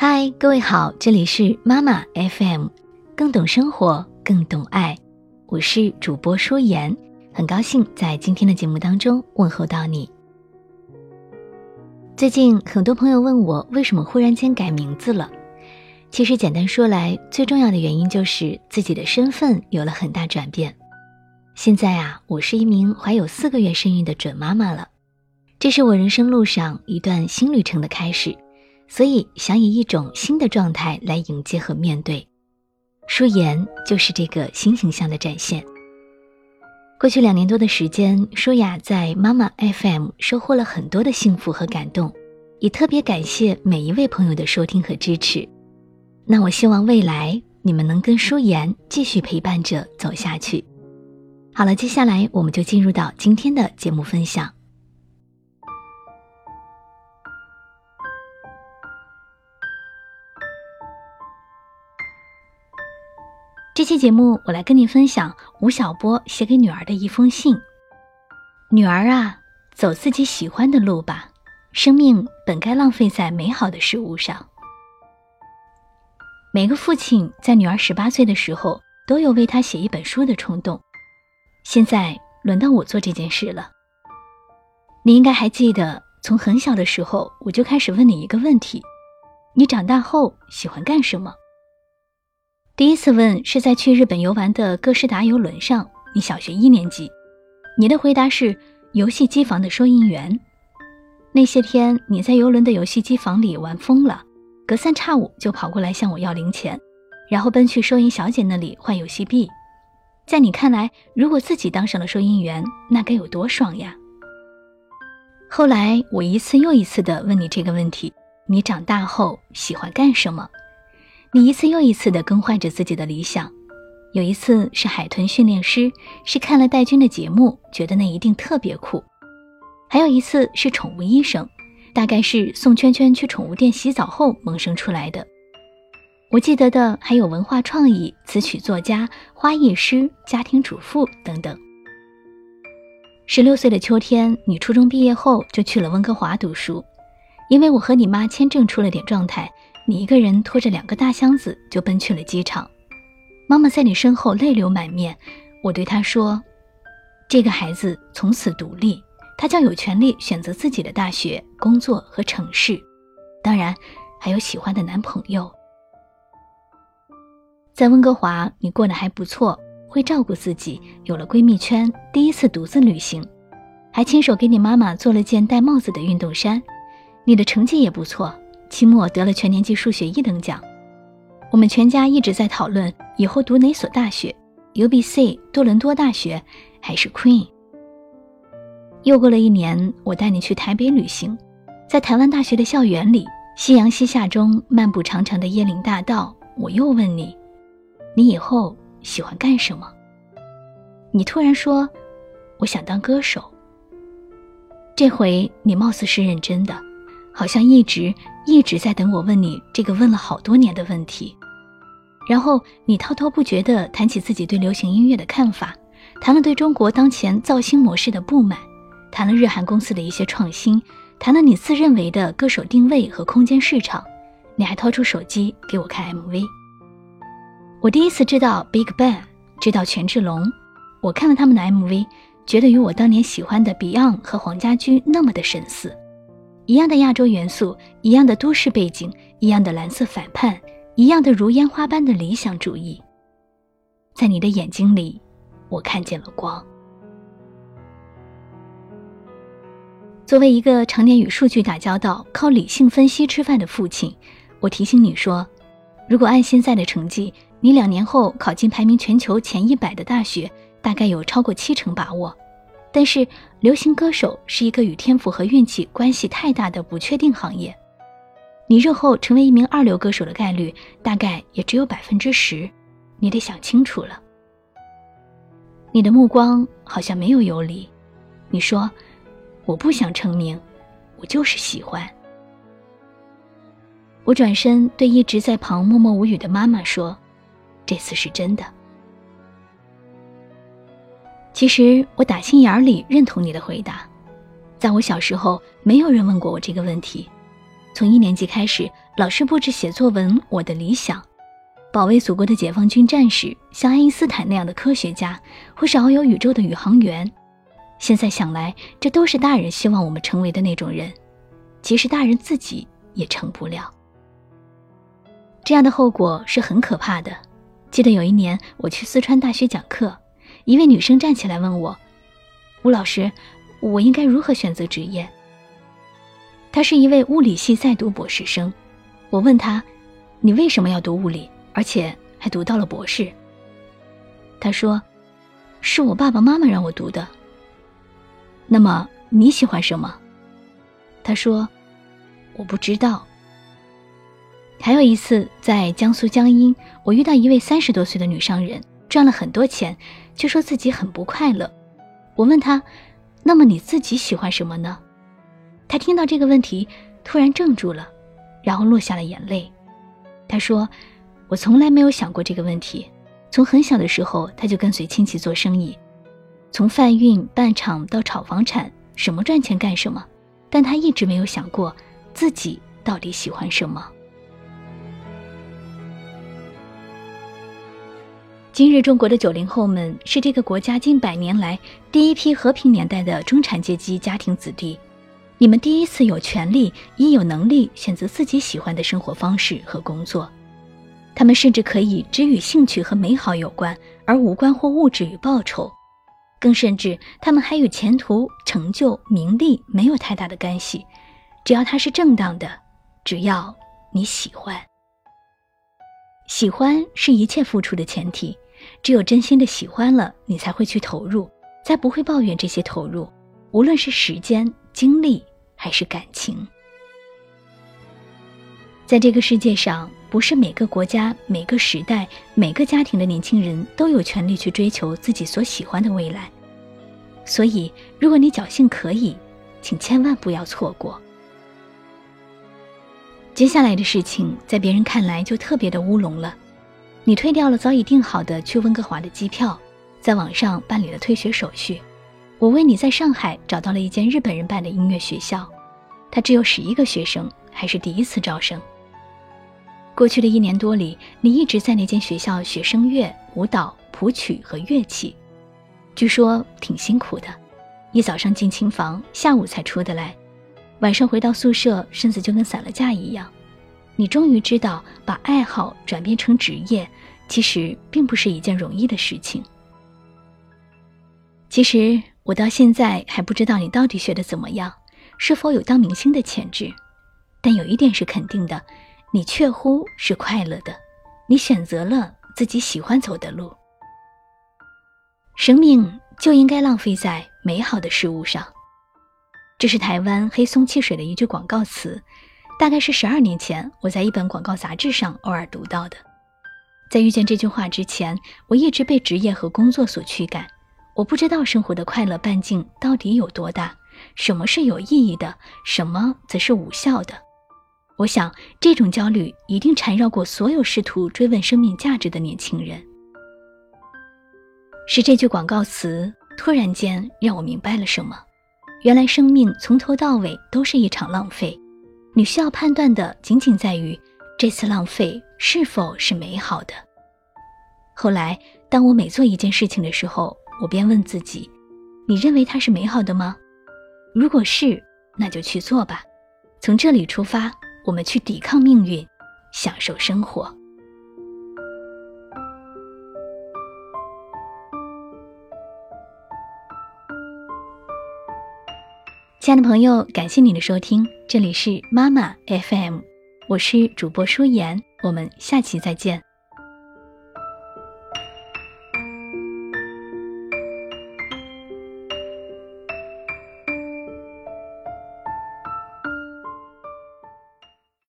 嗨，各位好，这里是妈妈 FM，更懂生活，更懂爱，我是主播舒妍，很高兴在今天的节目当中问候到你。最近很多朋友问我为什么忽然间改名字了，其实简单说来，最重要的原因就是自己的身份有了很大转变。现在啊，我是一名怀有四个月身孕的准妈妈了，这是我人生路上一段新旅程的开始。所以，想以一种新的状态来迎接和面对，舒言就是这个新形象的展现。过去两年多的时间，舒雅在妈妈 FM 收获了很多的幸福和感动，也特别感谢每一位朋友的收听和支持。那我希望未来你们能跟舒言继续陪伴着走下去。好了，接下来我们就进入到今天的节目分享。这期节目，我来跟你分享吴晓波写给女儿的一封信。女儿啊，走自己喜欢的路吧，生命本该浪费在美好的事物上。每个父亲在女儿十八岁的时候，都有为她写一本书的冲动。现在轮到我做这件事了。你应该还记得，从很小的时候，我就开始问你一个问题：你长大后喜欢干什么？第一次问是在去日本游玩的哥斯达游轮上，你小学一年级，你的回答是游戏机房的收银员。那些天你在游轮的游戏机房里玩疯了，隔三差五就跑过来向我要零钱，然后奔去收银小姐那里换游戏币。在你看来，如果自己当上了收银员，那该有多爽呀！后来我一次又一次地问你这个问题：你长大后喜欢干什么？你一次又一次地更换着自己的理想，有一次是海豚训练师，是看了戴军的节目，觉得那一定特别酷；还有一次是宠物医生，大概是送圈圈去宠物店洗澡后萌生出来的。我记得的还有文化创意、词曲作家、花艺师、家庭主妇等等。十六岁的秋天，你初中毕业后就去了温哥华读书，因为我和你妈签证出了点状态。你一个人拖着两个大箱子就奔去了机场，妈妈在你身后泪流满面。我对她说：“这个孩子从此独立，他将有权利选择自己的大学、工作和城市，当然还有喜欢的男朋友。”在温哥华，你过得还不错，会照顾自己，有了闺蜜圈，第一次独自旅行，还亲手给你妈妈做了件戴帽子的运动衫。你的成绩也不错。期末得了全年级数学一等奖，我们全家一直在讨论以后读哪所大学，UBC、多伦多大学还是 Queen。又过了一年，我带你去台北旅行，在台湾大学的校园里，夕阳西下中漫步长长的椰林大道。我又问你，你以后喜欢干什么？你突然说，我想当歌手。这回你貌似是认真的，好像一直。一直在等我问你这个问了好多年的问题，然后你滔滔不绝地谈起自己对流行音乐的看法，谈了对中国当前造星模式的不满，谈了日韩公司的一些创新，谈了你自认为的歌手定位和空间市场，你还掏出手机给我看 MV。我第一次知道 Big Bang，知道权志龙，我看了他们的 MV，觉得与我当年喜欢的 Beyond 和黄家驹那么的神似。一样的亚洲元素，一样的都市背景，一样的蓝色反叛，一样的如烟花般的理想主义。在你的眼睛里，我看见了光。作为一个常年与数据打交道、靠理性分析吃饭的父亲，我提醒你说：如果按现在的成绩，你两年后考进排名全球前一百的大学，大概有超过七成把握。但是，流行歌手是一个与天赋和运气关系太大的不确定行业。你日后成为一名二流歌手的概率大概也只有百分之十，你得想清楚了。你的目光好像没有游离，你说：“我不想成名，我就是喜欢。”我转身对一直在旁默默无语的妈妈说：“这次是真的。”其实我打心眼里认同你的回答，在我小时候，没有人问过我这个问题。从一年级开始，老师布置写作文《我的理想》，保卫祖国的解放军战士，像爱因斯坦那样的科学家，或是遨游宇宙的宇航员。现在想来，这都是大人希望我们成为的那种人，其实大人自己也成不了。这样的后果是很可怕的。记得有一年我去四川大学讲课，一位女生站起来问我：“吴老师，我应该如何选择职业？”她是一位物理系在读博士生。我问她：“你为什么要读物理，而且还读到了博士？”她说：“是我爸爸妈妈让我读的。”那么你喜欢什么？她说：“我不知道。”还有一次，在江苏江阴，我遇到一位三十多岁的女商人，赚了很多钱，却说自己很不快乐。我问他：“那么你自己喜欢什么呢？”他听到这个问题，突然怔住了，然后落下了眼泪。他说：“我从来没有想过这个问题。从很小的时候，他就跟随亲戚做生意，从贩运、办厂到炒房产，什么赚钱干什么。但他一直没有想过自己到底喜欢什么。”今日中国的九零后们是这个国家近百年来第一批和平年代的中产阶级家庭子弟，你们第一次有权利也有能力选择自己喜欢的生活方式和工作，他们甚至可以只与兴趣和美好有关，而无关乎物质与报酬，更甚至他们还与前途、成就、名利没有太大的干系，只要它是正当的，只要你喜欢，喜欢是一切付出的前提。只有真心的喜欢了，你才会去投入，才不会抱怨这些投入，无论是时间、精力还是感情。在这个世界上，不是每个国家、每个时代、每个家庭的年轻人都有权利去追求自己所喜欢的未来。所以，如果你侥幸可以，请千万不要错过。接下来的事情，在别人看来就特别的乌龙了。你退掉了早已订好的去温哥华的机票，在网上办理了退学手续。我为你在上海找到了一间日本人办的音乐学校，它只有十一个学生，还是第一次招生。过去的一年多里，你一直在那间学校学声乐、舞蹈、谱曲和乐器，据说挺辛苦的。一早上进琴房，下午才出得来，晚上回到宿舍，身子就跟散了架一样。你终于知道，把爱好转变成职业，其实并不是一件容易的事情。其实我到现在还不知道你到底学的怎么样，是否有当明星的潜质。但有一点是肯定的，你确乎是快乐的，你选择了自己喜欢走的路。生命就应该浪费在美好的事物上，这是台湾黑松汽水的一句广告词。大概是十二年前，我在一本广告杂志上偶尔读到的。在遇见这句话之前，我一直被职业和工作所驱赶。我不知道生活的快乐半径到底有多大，什么是有意义的，什么则是无效的。我想，这种焦虑一定缠绕过所有试图追问生命价值的年轻人。是这句广告词突然间让我明白了什么：原来生命从头到尾都是一场浪费。你需要判断的仅仅在于这次浪费是否是美好的。后来，当我每做一件事情的时候，我便问自己：你认为它是美好的吗？如果是，那就去做吧。从这里出发，我们去抵抗命运，享受生活。亲爱的朋友，感谢你的收听，这里是妈妈 FM，我是主播舒言，我们下期再见。